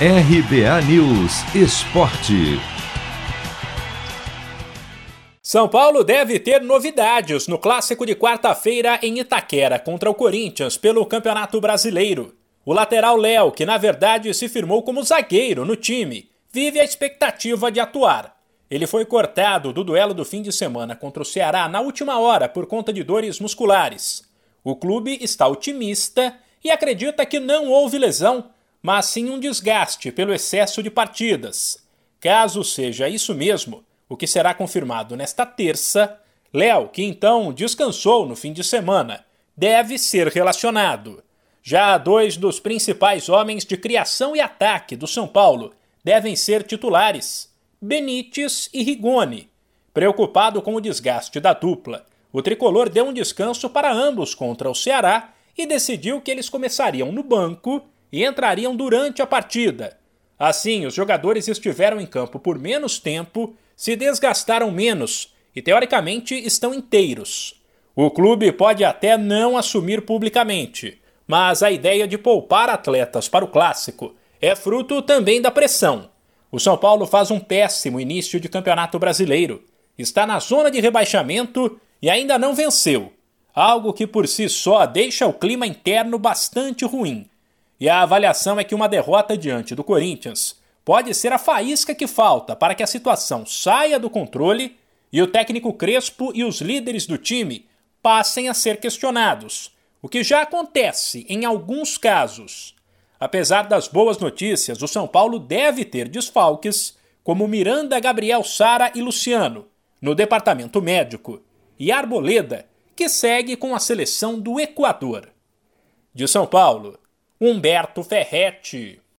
RBA News Esporte. São Paulo deve ter novidades no clássico de quarta-feira em Itaquera contra o Corinthians pelo Campeonato Brasileiro. O lateral Léo, que na verdade se firmou como zagueiro no time, vive a expectativa de atuar. Ele foi cortado do duelo do fim de semana contra o Ceará na última hora por conta de dores musculares. O clube está otimista e acredita que não houve lesão mas sim um desgaste pelo excesso de partidas. Caso seja isso mesmo, o que será confirmado nesta terça, Léo, que então descansou no fim de semana, deve ser relacionado. Já dois dos principais homens de criação e ataque do São Paulo devem ser titulares: Benítez e Rigoni. Preocupado com o desgaste da dupla, o tricolor deu um descanso para ambos contra o Ceará e decidiu que eles começariam no banco e entrariam durante a partida. Assim, os jogadores estiveram em campo por menos tempo, se desgastaram menos e, teoricamente, estão inteiros. O clube pode até não assumir publicamente, mas a ideia de poupar atletas para o clássico é fruto também da pressão. O São Paulo faz um péssimo início de campeonato brasileiro, está na zona de rebaixamento e ainda não venceu, algo que por si só deixa o clima interno bastante ruim. E a avaliação é que uma derrota diante do Corinthians pode ser a faísca que falta para que a situação saia do controle e o técnico Crespo e os líderes do time passem a ser questionados, o que já acontece em alguns casos. Apesar das boas notícias, o São Paulo deve ter desfalques como Miranda, Gabriel Sara e Luciano, no departamento médico, e Arboleda, que segue com a seleção do Equador. De São Paulo, Humberto Ferretti.